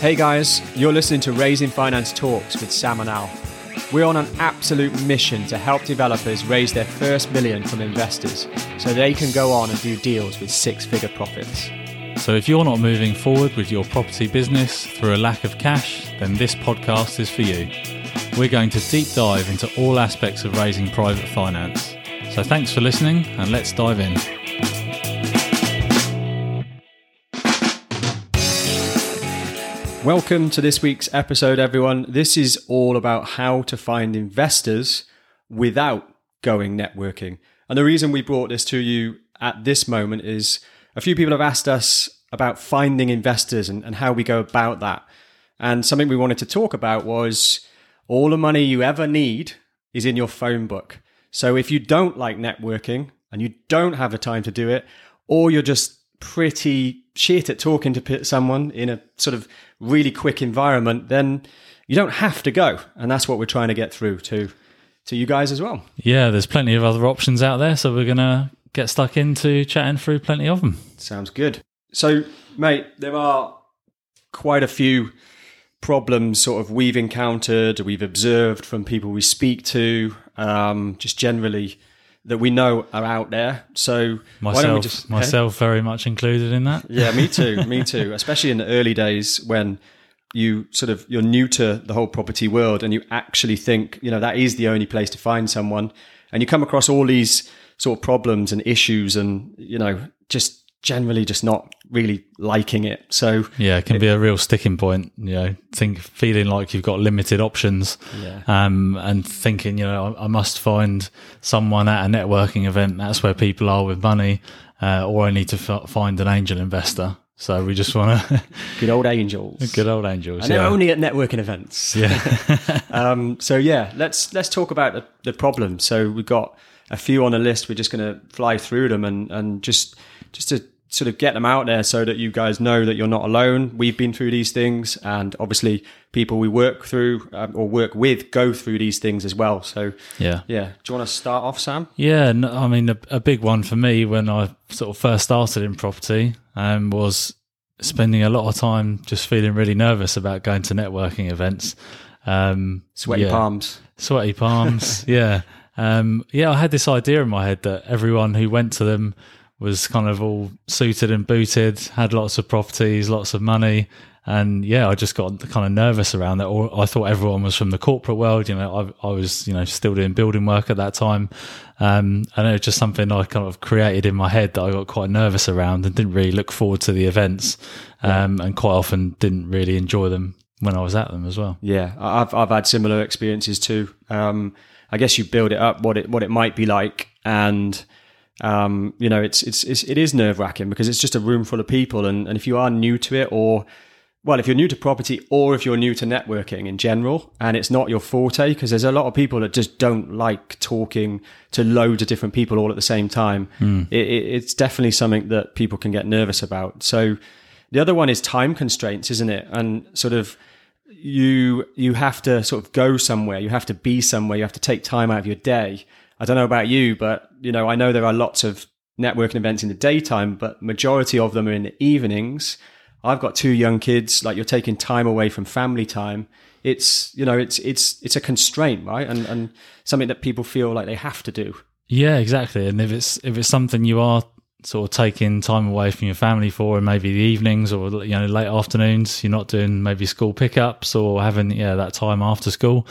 Hey guys, you're listening to Raising Finance Talks with Sam and Al. We're on an absolute mission to help developers raise their first million from investors so they can go on and do deals with six figure profits. So, if you're not moving forward with your property business through a lack of cash, then this podcast is for you. We're going to deep dive into all aspects of raising private finance. So, thanks for listening, and let's dive in. Welcome to this week's episode, everyone. This is all about how to find investors without going networking. And the reason we brought this to you at this moment is a few people have asked us about finding investors and, and how we go about that. And something we wanted to talk about was all the money you ever need is in your phone book. So if you don't like networking and you don't have the time to do it, or you're just pretty shit at talking to someone in a sort of really quick environment, then you don't have to go. And that's what we're trying to get through to to you guys as well. Yeah, there's plenty of other options out there, so we're going to get stuck into chatting through plenty of them. Sounds good. So, mate, there are quite a few problems sort of we've encountered, we've observed from people we speak to, um, just generally that we know are out there. So myself, why don't we just myself very much included in that? Yeah, me too, me too. Especially in the early days when you sort of you're new to the whole property world and you actually think you know that is the only place to find someone, and you come across all these sort of problems and issues, and you know just generally just not really liking it. So yeah, it can it, be a real sticking point. You know, think feeling like you've got limited options, yeah. um, and thinking you know I, I, must find someone at a networking event. That's where people are with money, uh, or I need to f- find an angel investor. So we just want to good old angels, good old angels, and yeah. they're only at networking events. Yeah. um, so yeah, let's let's talk about the, the problem. So we've got a few on the list. We're just going to fly through them and and just just to sort of get them out there so that you guys know that you're not alone. We've been through these things, and obviously, people we work through um, or work with go through these things as well. So, yeah, yeah. Do you want to start off, Sam? Yeah, no, I mean, a, a, big one for me when I sort of first started in property um, was spending a lot of time just feeling really nervous about going to networking events. Um, sweaty yeah. palms, sweaty palms. yeah. Um, yeah, I had this idea in my head that everyone who went to them was kind of all suited and booted, had lots of properties, lots of money. And yeah, I just got kind of nervous around that. Or I thought everyone was from the corporate world. You know, I, I was, you know, still doing building work at that time. Um, and it was just something I kind of created in my head that I got quite nervous around and didn't really look forward to the events. Um, and quite often didn't really enjoy them when I was at them as well. Yeah, I've, I've had similar experiences too. Um, I guess you build it up what it, what it might be like. And, um, you know, it's, it's, it's it is nerve wracking because it's just a room full of people, and, and if you are new to it, or well, if you're new to property, or if you're new to networking in general, and it's not your forte, because there's a lot of people that just don't like talking to loads of different people all at the same time. Mm. It, it, it's definitely something that people can get nervous about. So the other one is time constraints, isn't it? And sort of you you have to sort of go somewhere, you have to be somewhere, you have to take time out of your day I don't know about you, but you know, I know there are lots of networking events in the daytime, but majority of them are in the evenings. I've got two young kids. Like you're taking time away from family time. It's you know, it's it's it's a constraint, right? And and something that people feel like they have to do. Yeah, exactly. And if it's if it's something you are sort of taking time away from your family for, and maybe the evenings or you know late afternoons, you're not doing maybe school pickups or having yeah that time after school,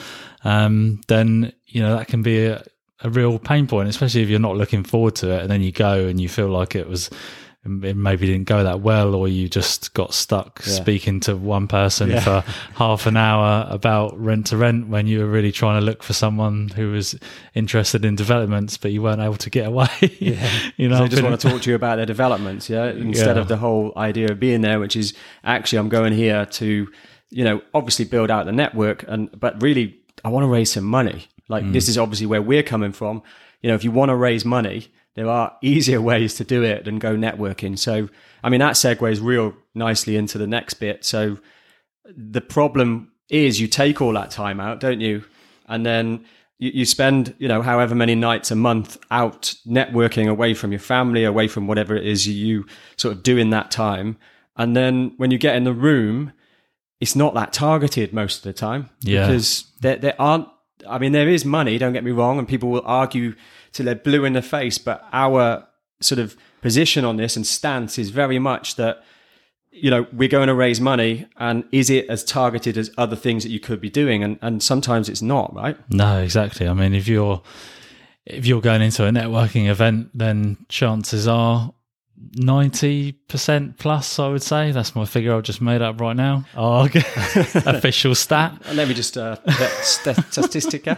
um, then you know that can be a a real pain point, especially if you're not looking forward to it, and then you go and you feel like it was it maybe didn't go that well, or you just got stuck yeah. speaking to one person yeah. for half an hour about rent to rent when you were really trying to look for someone who was interested in developments, but you weren't able to get away. Yeah. you know, so they just want to talk to you about their developments, yeah, instead of the whole idea of being there, which is actually I'm going here to, you know, obviously build out the network, and but really I want to raise some money. Like mm. this is obviously where we're coming from. You know, if you want to raise money, there are easier ways to do it than go networking. So, I mean, that segues real nicely into the next bit. So, the problem is you take all that time out, don't you? And then you, you spend, you know, however many nights a month out networking away from your family, away from whatever it is you sort of do in that time. And then when you get in the room, it's not that targeted most of the time Yeah. because there there aren't. I mean, there is money. Don't get me wrong, and people will argue till they're blue in the face. But our sort of position on this and stance is very much that you know we're going to raise money, and is it as targeted as other things that you could be doing? And and sometimes it's not, right? No, exactly. I mean, if you're if you're going into a networking event, then chances are ninety percent plus. I would say that's my figure I've just made up right now. Our official stat. Let me just uh, st- statistica.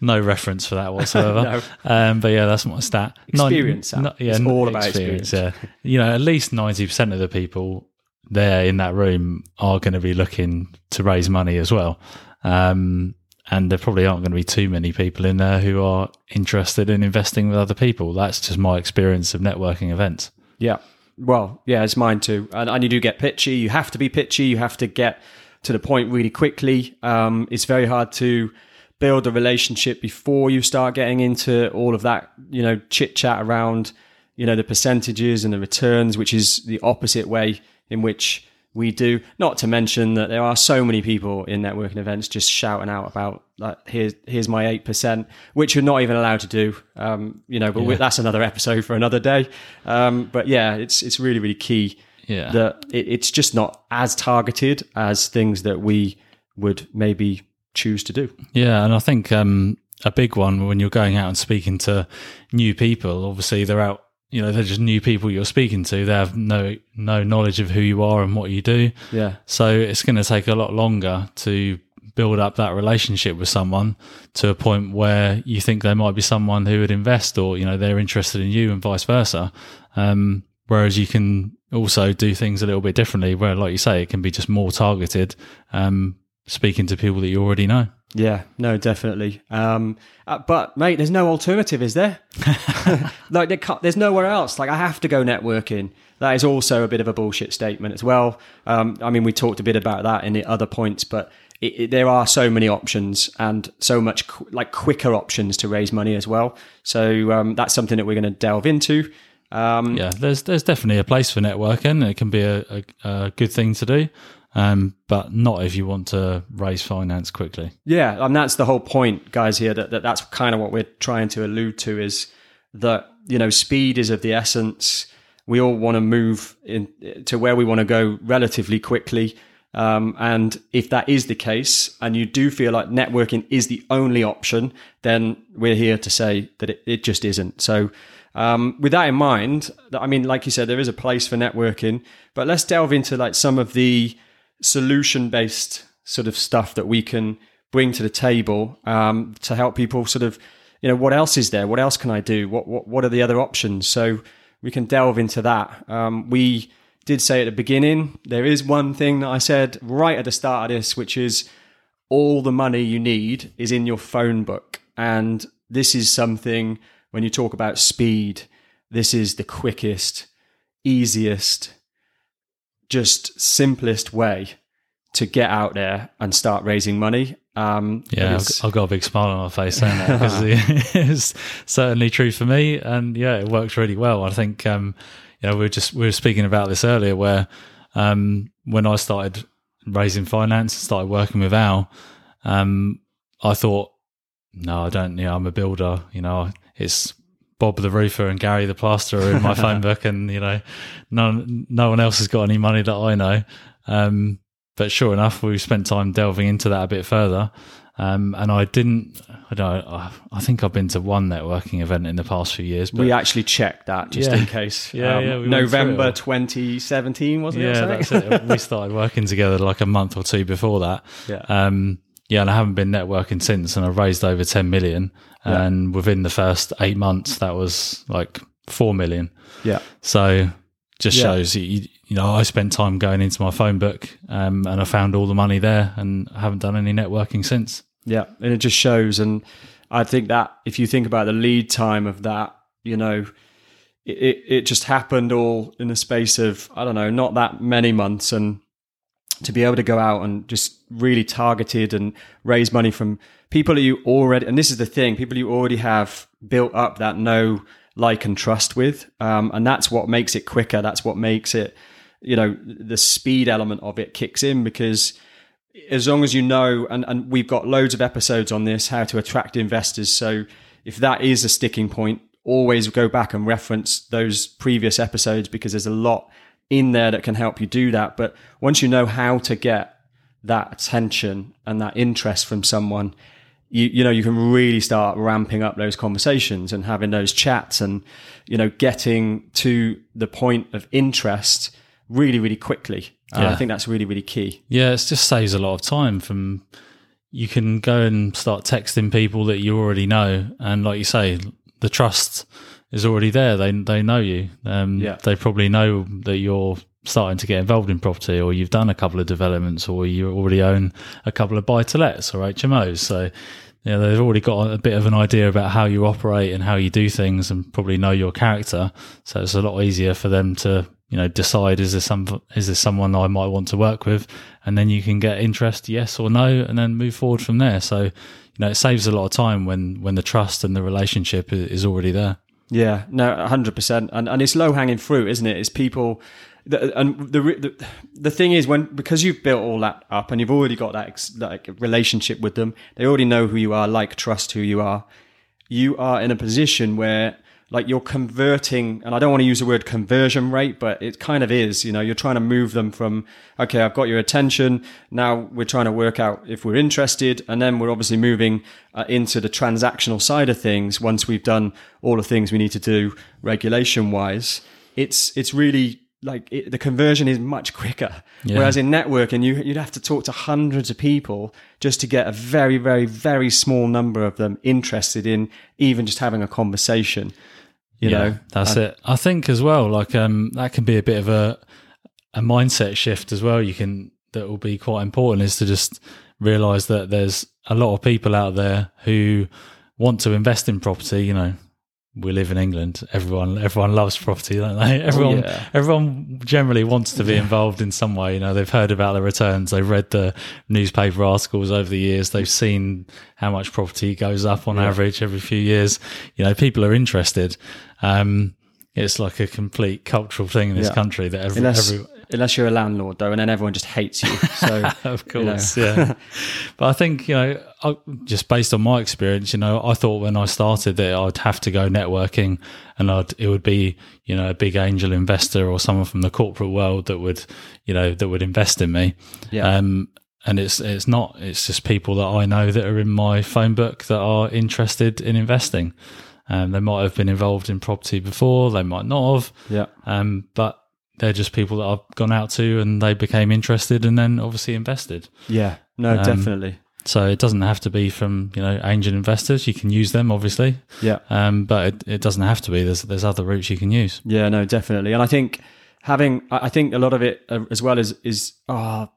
No reference for that whatsoever. No. um, but yeah, that's my stat. Nin- Experience, Sam. It's all about experience. Yeah, you know, at least ninety percent of the people there in that room are going to be looking to raise money as well. Um, and there probably aren't going to be too many people in there who are interested in investing with other people. That's just my experience of networking events. Yeah. Well, yeah, it's mine too. And, and you do get pitchy. You have to be pitchy. You have to get to the point really quickly. Um, it's very hard to build a relationship before you start getting into all of that, you know, chit chat around, you know, the percentages and the returns, which is the opposite way in which we do. Not to mention that there are so many people in networking events just shouting out about like here's here's my eight percent, which you're not even allowed to do. Um, you know, but we, that's another episode for another day. Um, but yeah, it's it's really really key Yeah. that it, it's just not as targeted as things that we would maybe choose to do. Yeah, and I think um, a big one when you're going out and speaking to new people, obviously they're out, you know, they're just new people you're speaking to. They have no no knowledge of who you are and what you do. Yeah, So it's going to take a lot longer to build up that relationship with someone to a point where you think they might be someone who would invest or, you know, they're interested in you and vice versa. Um, whereas you can also do things a little bit differently where, like you say, it can be just more targeted, um, speaking to people that you already know. Yeah, no, definitely. Um, uh, but mate, there's no alternative, is there? like there's nowhere else. Like I have to go networking. That is also a bit of a bullshit statement as well. Um, I mean, we talked a bit about that in the other points, but it, it, there are so many options and so much qu- like quicker options to raise money as well. So um, that's something that we're going to delve into. Um, Yeah, there's there's definitely a place for networking. It can be a, a, a good thing to do, um, but not if you want to raise finance quickly. Yeah, and that's the whole point, guys. Here that, that that's kind of what we're trying to allude to is that you know speed is of the essence. We all want to move in to where we want to go relatively quickly, um, and if that is the case, and you do feel like networking is the only option, then we're here to say that it, it just isn't. So. Um, with that in mind, I mean, like you said, there is a place for networking, but let's delve into like some of the solution based sort of stuff that we can bring to the table um, to help people sort of you know what else is there? What else can i do? What what, what are the other options? So we can delve into that. Um, we did say at the beginning there is one thing that i said right at the start of this which is all the money you need is in your phone book. And this is something when you talk about speed this is the quickest easiest just simplest way to get out there and start raising money. Um, Yeah, I've, got a big smile on my face saying that because it's certainly true for me, and yeah, it works really well. I think um, you know we were just we were speaking about this earlier, where um, when I started raising finance, started working with Al, um, I thought, no, I don't. You know, I'm a builder. You know, it's Bob the roofer and Gary the plasterer in my phone book, and you know, no no one else has got any money that I know. Um, but sure enough, we spent time delving into that a bit further. Um, and I didn't, I don't, I, I think I've been to one networking event in the past few years. But we actually checked that just Yeah. in case. Um, Yeah, yeah, we November 2017, wasn't it? yeah, that's it. we started working together like a month or two before that. Yeah. Um, yeah, and I haven't been networking since, and I've raised over 10 million. And within the first eight months, that was like 4 million. yeah. So just Yeah. shows you, you, know, I spent time going into my phone book um, and I found all the money there and I haven't done any networking since. Yeah, and it just shows. And I think that if you think about the lead time of that, you know, it, it, it just happened all in the space of, I don't know, not that many months. And to be able to go out and just really targeted and raise money from people that you already, and this is the thing, people you already have built up that know, like, and trust with. Um, and that's what makes it quicker. That's what makes it, you know the speed element of it kicks in because as long as you know, and, and we've got loads of episodes on this, how to attract investors. So if that is a sticking point, always go back and reference those previous episodes because there's a lot in there that can help you do that. But once you know how to get that attention and that interest from someone, you you know you can really start ramping up those conversations and having those chats and you know getting to the point of interest really really quickly. Uh, Yeah. I think that's really really key. Yeah, it just saves a lot of time from you can go and start texting people that you already know and like you say, the trust is already there. They they know you. Um Yeah. they probably know that you're starting to get involved in property or you've done a couple of developments or you already own a couple of buy to lets or HMOs. So you know, they've already got a bit of an idea about how you operate and how you do things and probably know your character. So it's a lot easier for them to, you know, decide is this some is this someone I might want to work with? And then you can get interest, yes or no, and then move forward from there. So, you know, it saves a lot of time when when the trust and the relationship is already there. Yeah, no, hundred percent, and and it's low hanging fruit, isn't it? It's people, and the, the the thing is when because you've built all that up and you've already got that ex, like relationship with them, they already know who you are, like trust who you are. You are in a position where like you're converting, and I don't want to use the word conversion rate, but it kind of is. You know, you're trying to move them from okay, I've got your attention. Now we're trying to work out if we're interested, and then we're obviously moving uh, into the transactional side of things. Once we've done all the things we need to do regulation wise, it's it's really like it, the conversion is much quicker. Yeah. Whereas in networking, you you'd have to talk to hundreds of people just to get a very very very small number of them interested in even just having a conversation. You yeah, know, that's it. I think as well, like um, that can be a bit of a a mindset shift as well. You can that will be quite important is to just realize that there's a lot of people out there who want to invest in property. You know, we live in England. Everyone everyone loves property, don't they? Everyone yeah. everyone generally wants to be involved in some way. You know, they've heard about the returns, they've read the newspaper articles over the years, they've seen how much property goes up on average every few years. You know, people are interested. Um, it's like a complete cultural thing in this Yeah. country that every, every unless you're a landlord though, and then everyone just hates you. So of you know. course, yeah. But I think you know, I, just based on my experience, you know, I thought when I started that I'd have to go networking, and I'd it would be you know a big angel investor or someone from the corporate world that would you know that would invest in me. Yeah. Um, and it's it's not. It's just people that I know that are in my phone book that are interested in investing. Um, they might have been involved in property before. They might not have. yeah, Um, but they're just people that I've gone out to and they became interested and then obviously invested. yeah, no, definitely. So it doesn't have to be from, you know, angel investors. You can use them obviously. Yeah. Um, but it, it doesn't have to be. There's there's other routes you can use. Yeah, no, definitely. And I think having, I think a lot of it uh, as well is, is, ah,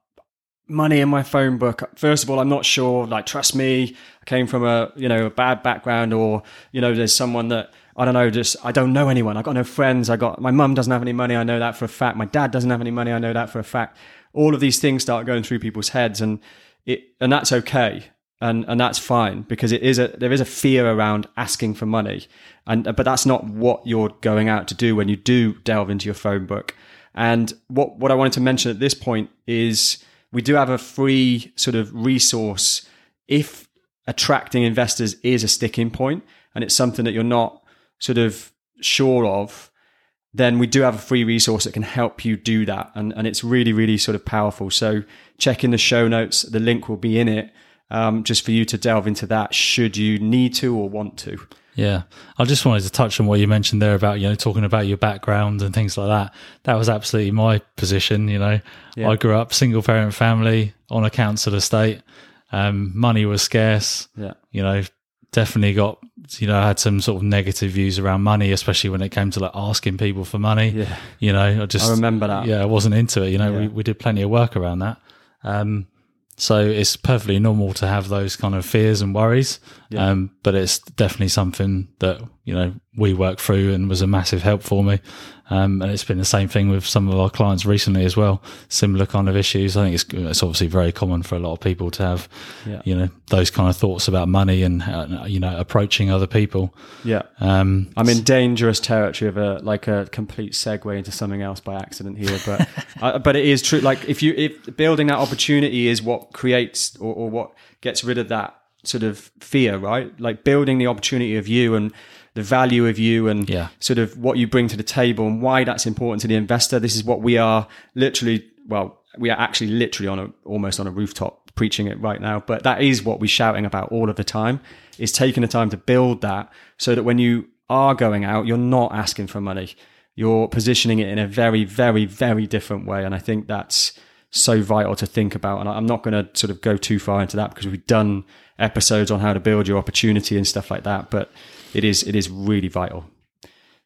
money in my phone book. First of all, I'm not sure, like, trust me, I came from a, you know, a bad background or, you know, there's someone that, I don't know, just, I don't know anyone. I got no friends. I got, my mum doesn't have any money. I know that for a fact. My dad doesn't have any money. I know that for a fact. All of these things start going through people's heads and it, and that's okay. And, and that's fine because it is a there is a fear around asking for money and but that's not what you're going out to do when you do delve into your phone book and what what I wanted to mention at this point is we do have a free sort of resource if attracting investors is a sticking point and it's something that you're not sort of sure of then we do have a free resource that can help you do that and, and it's really really sort of powerful so check in the show notes the link will be in it um, just for you to delve into that should you need to or want to Yeah. I just wanted to touch on what you mentioned there about, you know, talking about your background and things like that. That was absolutely my position, you know. Yeah. I grew up single parent family on a council estate. Um, money was scarce. yeah you know, definitely got, you know, had some sort of negative views around money, especially when it came to like asking people for money. Yeah. You know, I just, I remember that. yeah, I wasn't into it. You know, we, Yeah. we did plenty of work around that. Um, so it's perfectly normal to have those kind of fears and worries. Um, but it's definitely something that you know we worked through and was a massive help for me. Um, and it's been the same thing with some of our clients recently as well. Similar kind of issues. I think it's it's obviously very common for a lot of people to have, Yeah. you know, those kind of thoughts about money and uh, you know approaching other people. Yeah. Um, I'm in dangerous territory of a like a complete segue into something else by accident here, but uh, but it is true. Like if you if building that opportunity is what creates or, or what gets rid of that sort of fear, right? Like building the opportunity of you and the value of you and Yeah. sort of what you bring to the table and why that's important to the investor. This is what we are literally. Well, we are actually literally on a almost on a rooftop preaching it right now. But that is what we're shouting about all of the time. Is taking the time to build that so that when you are going out, you're not asking for money. You're positioning it in a very, very, very different way. And I think that's so vital to think about. And I'm not going to sort of go too far into that because we've done episodes on how to build your opportunity and stuff like that. But it is it is really vital.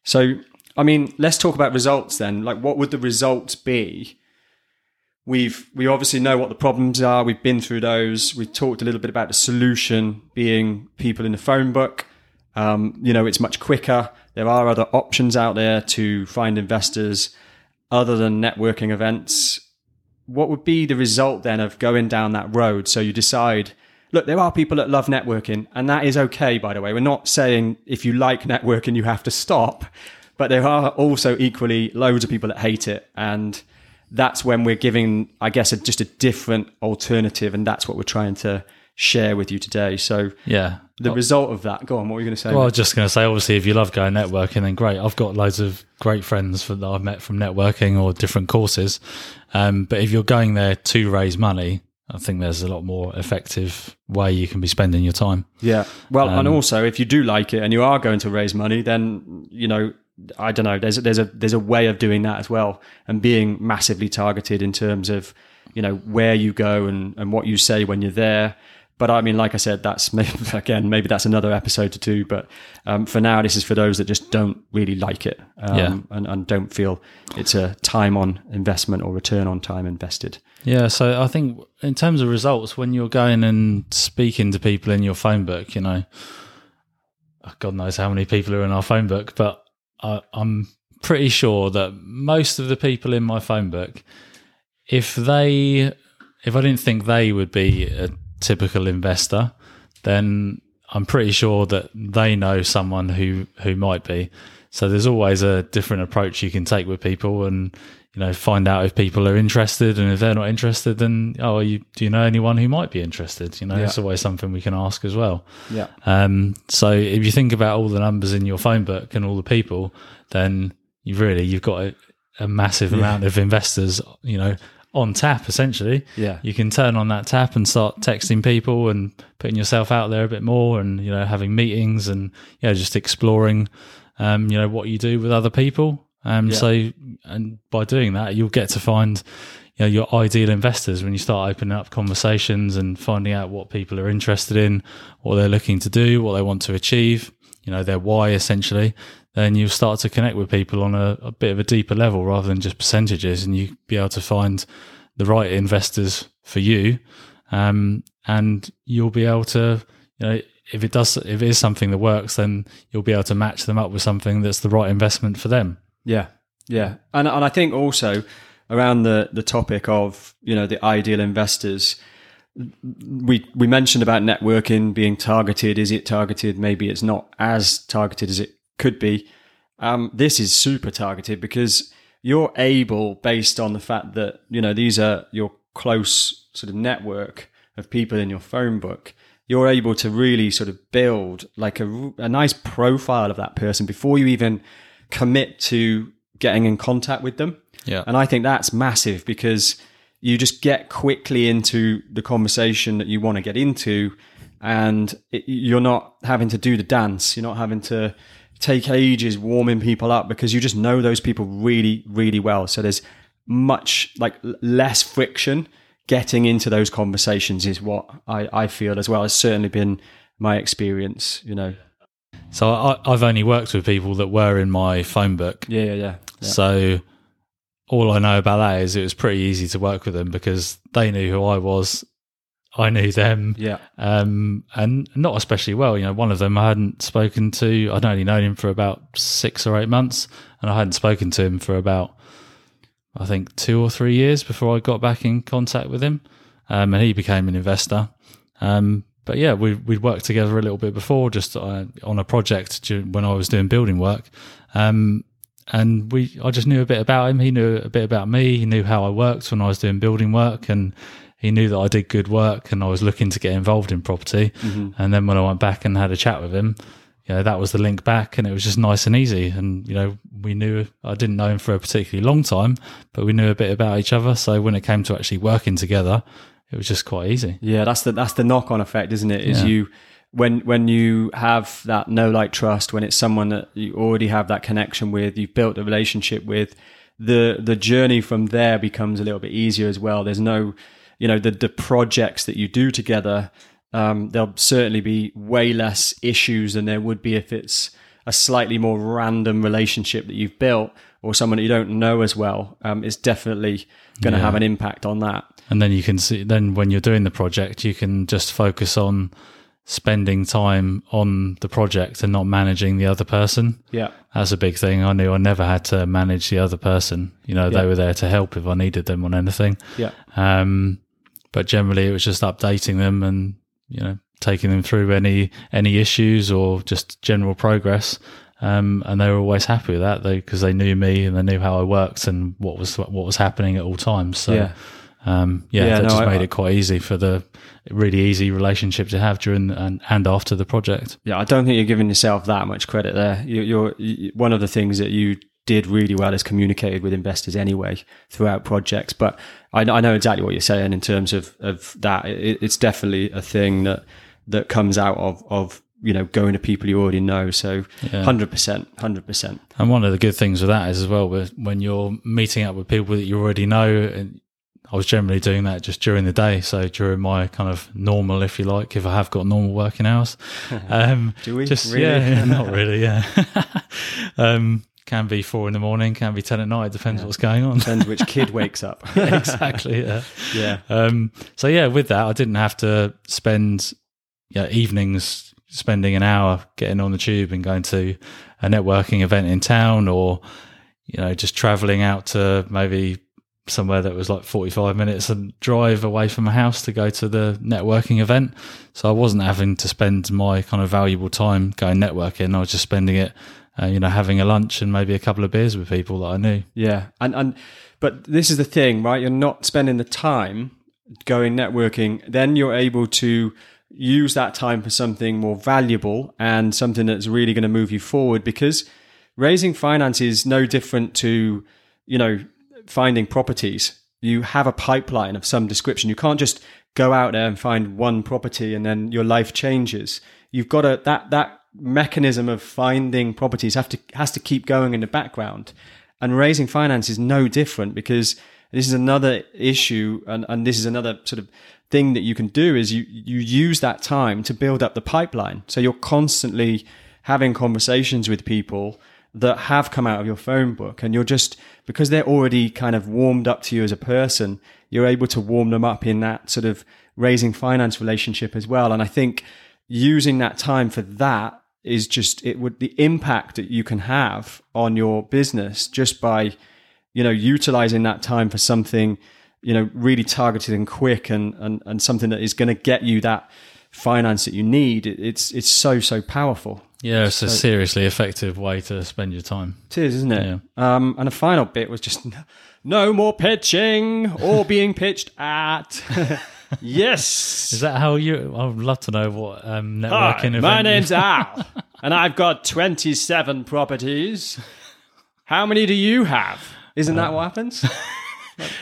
So I mean, let's talk about results then. Like, what would the results be? We've we obviously know what the problems are. We've been through those. We've talked a little bit about the solution being people in the phone book. Um, you know, it's much quicker. There are other options out there to find investors other than networking events. What would be the result then of going down that road? So you decide, look, there are people that love networking, and that is okay, by the way. We're not saying if you like networking, you have to stop, but there are also equally loads of people that hate it. And that's when we're giving, I guess, a, just a different alternative. And that's what we're trying to share with you today. So yeah. the result of that, go on, what were you going to say? Well, I was just going to say, obviously, if you love going networking, then great. I've got loads of great friends for, that I've met from networking or different courses. Um, but if you're going there to raise money, I think there's a lot more effective way you can be spending your time. Yeah. Well, and Um, also if you do like it and you are going to raise money, then you know, I don't know. There's a, there's a there's a way of doing that as well, and being massively targeted in terms of you know where you go and and what you say when you're there. But I mean, like I said, that's maybe, again maybe that's another episode to do. But um, for now, this is for those that just don't really like it um, Yeah. and, and don't feel it's a time on investment or return on time invested. Yeah, so I think in terms of results, when you're going and speaking to people in your phone book, you know, uh, God knows how many people are in our phone book, but I, I'm pretty sure that most of the people in my phone book, if they, if I didn't think they would be a typical investor, then I'm pretty sure that they know someone who who might be. So there's always a different approach you can take with people, and you know, find out if people are interested, and if they're not interested, then oh, you do you know anyone who might be interested? You know, Yeah. it's always something we can ask as well. Yeah. Um, so if you think about all the numbers in your phone book and all the people, then you really you've got a, a massive amount of investors, you know, on tap essentially. Yeah. You can turn on that tap and start texting people and putting yourself out there a bit more, and you know, having meetings and you know, just exploring, um, you know, what you do with other people. Um, Yeah. so and by doing that, you'll get to find. You know, your ideal investors when you start opening up conversations and finding out what people are interested in, what they're looking to do, what they want to achieve, you know, their why essentially, then you'll start to connect with people on a, a bit of a deeper level rather than just percentages and you be able to find the right investors for you. Um, and you'll be able to, you know, if it does, if it is something that works, then you'll be able to match them up with something that's the right investment for them. Yeah, yeah, and and I think also around the the topic of you know the ideal investors, we we mentioned about networking being targeted. Is it targeted? Maybe it's not as targeted as it could be. Um, this is super targeted because you're able, based on the fact that you know these are your close sort of network of people in your phone book. You're able to really sort of build like a, a nice profile of that person before you even commit to getting in contact with them. Yeah. And I think that's massive because you just get quickly into the conversation that you want to get into and it, you're not having to do the dance. You're not having to take ages warming people up because you just know those people really, really well. So there's much like less friction getting into those conversations is what I, I feel as well. It's certainly been my experience, you know. So I, I've only worked with people that were in my phone book. Yeah, yeah, yeah. yeah. So all I know about that is it was pretty easy to work with them because they knew who I was. I knew them. Yeah. Um, and not especially well. You know, one of them I hadn't spoken to. I'd only known him for about six or eight months, and I hadn't spoken to him for about, I think, two or three years before I got back in contact with him. Um, and he became an investor. Um, but yeah, we we'd worked together a little bit before, just uh, on a project when I was doing building work. Um, and we, I just knew a bit about him. He knew a bit about me. He knew how I worked when I was doing building work, and he knew that I did good work and I was looking to get involved in property. Mm-hmm. And then when I went back and had a chat with him, you know, that was the link back and it was just nice and easy. And, you know, we knew, I didn't know him for a particularly long time, but we knew a bit about each other. So when it came to actually working together, it was just quite easy. Yeah, that's the that's the knock on effect, isn't it? Is yeah. you when when you have that no like trust, when it's someone that you already have that connection with, you've built a relationship with, the the journey from there becomes a little bit easier as well. There's no, you know, the the projects that you do together. Um, there'll certainly be way less issues than there would be if it's a slightly more random relationship that you've built or someone you don't know as well. Um, it's definitely going to yeah. have an impact on that. And then you can see, then when you're doing the project, you can just focus on spending time on the project and not managing the other person. Yeah. That's a big thing. I knew I never had to manage the other person. You know, yeah. they were there to help if I needed them on anything. Yeah. Um, but generally it was just updating them and, you know, taking them through any any issues or just general progress. Um, and they were always happy with that because they, they, knew me and they knew how I worked and what was what was happening at all times. So yeah, um, yeah, yeah, that no, just I, made it quite easy for the really easy relationship to have during and, and after the project. Yeah, I don't think you're giving yourself that much credit there. You, you're you, one of the things that you did really well is communicated with investors anyway throughout projects. But I, I know exactly what you're saying in terms of of that. It, it's definitely a thing that that comes out of of you know going to people you already know so hundred percent hundred percent and one of the good things with that is as well when you're meeting up with people that you already know and I was generally doing that just during the day. So during my kind of normal, if you like, if I have got normal working hours. Um, Do we? Just, really? Yeah, not really. Yeah. um, can be four in the morning, can be 10 at night. Depends yeah. what's going on. Depends which kid wakes up. exactly. Yeah. Yeah. Um, so yeah, with that, I didn't have to spend yeah, evenings spending an hour getting on the tube and going to a networking event in town or, you know, just traveling out to maybe somewhere that was like 45 minutes and drive away from my house to go to the networking event. So I wasn't having to spend my kind of valuable time going networking. I was just spending it, uh, you know, having a lunch and maybe a couple of beers with people that I knew. Yeah. And, and, but this is the thing, right? You're not spending the time going networking. Then you're able to use that time for something more valuable and something that's really going to move you forward because raising finance is no different to, you know, finding properties, you have a pipeline of some description. You can't just go out there and find one property and then your life changes. You've got to that that mechanism of finding properties have to has to keep going in the background. And raising finance is no different because this is another issue and, and this is another sort of thing that you can do is you you use that time to build up the pipeline. So you're constantly having conversations with people that have come out of your phone book and you're just because they're already kind of warmed up to you as a person you're able to warm them up in that sort of raising finance relationship as well and i think using that time for that is just it would the impact that you can have on your business just by you know utilizing that time for something you know really targeted and quick and and, and something that is going to get you that finance that you need it's it's so so powerful yeah, it's so, a seriously effective way to spend your time. It is, isn't it? Yeah. Um, and the final bit was just no more pitching or being pitched at. yes. Is that how you? I would love to know what um, networking. Hi, my name's Al, and I've got twenty-seven properties. How many do you have? Isn't uh, that what happens?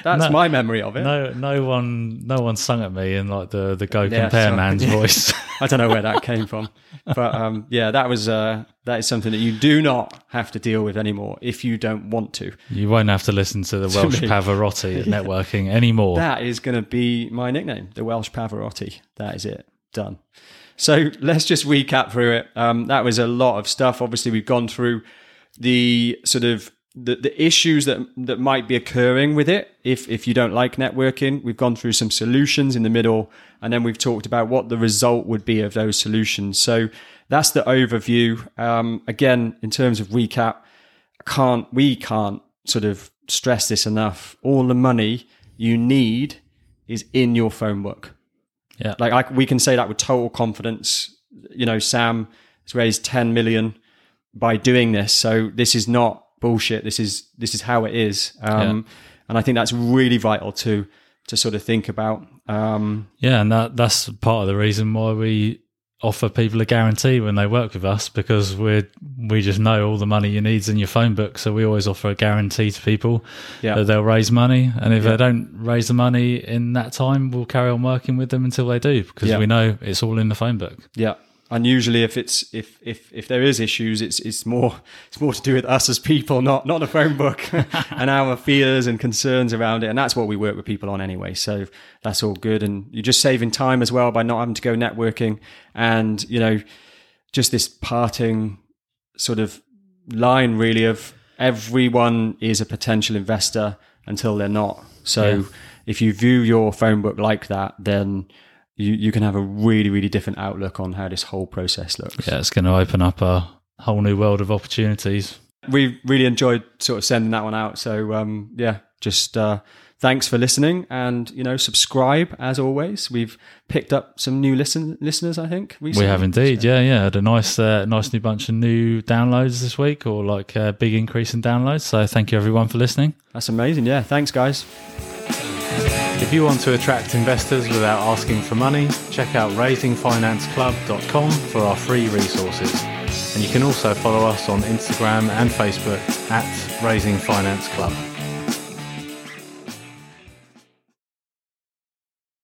That's no, my memory of it. No, no one, no one sung at me in like the the Go yeah, Compare Man's yeah. voice. I don't know where that came from, but um, yeah, that was uh, that is something that you do not have to deal with anymore if you don't want to. You won't have to listen to the to Welsh me. Pavarotti at yeah. networking anymore. That is going to be my nickname, the Welsh Pavarotti. That is it. Done. So let's just recap through it. Um, that was a lot of stuff. Obviously, we've gone through the sort of the, the issues that that might be occurring with it. If if you don't like networking we've gone through some solutions in the middle and then we've talked about what the result would be of those solutions. So that's the overview. Um, again in terms of recap can't we can't sort of stress this enough. All the money you need is in your phone book. Yeah. like I, we can say that with total confidence. You know sam has raised 10 million by doing this. So this is not bullshit this is this is how it is um, and i think that's really vital to to sort of think about um, Yeah, and that that's part of the reason why we offer people a guarantee when they work with us because we we just know all the money you need's in your phone book. So we always offer a guarantee to people Yeah. that they'll raise money, and if they don't raise the money in that time, we'll carry on working with them until they do because Yeah. we know it's all in the phone book. Yeah. And usually if it's if if if there is issues, it's it's more it's more to do with us as people, not not the phone book and our fears and concerns around it. And that's what we work with people on anyway. So that's all good. And you're just saving time as well by not having to go networking and, you know, just this parting sort of line really of everyone is a potential investor until they're not. So Yeah. if you view your phone book like that, then you, you can have a really, really different outlook on how this whole process looks. Yeah, it's going to open up a whole new world of opportunities. We really enjoyed sort of sending that one out. So um, yeah, just uh, thanks for listening and, you know, subscribe as always. We've picked up some new listen listeners, I think. Recently. We have indeed, yeah, yeah. Had a nice, uh, nice new bunch of new downloads this week, or like a big increase in downloads. So thank you everyone for listening. That's amazing. Yeah. Thanks, guys. If you want to attract investors without asking for money, check out raisingfinanceclub.com for our free resources. And you can also follow us on Instagram and Facebook at Raising Finance Club.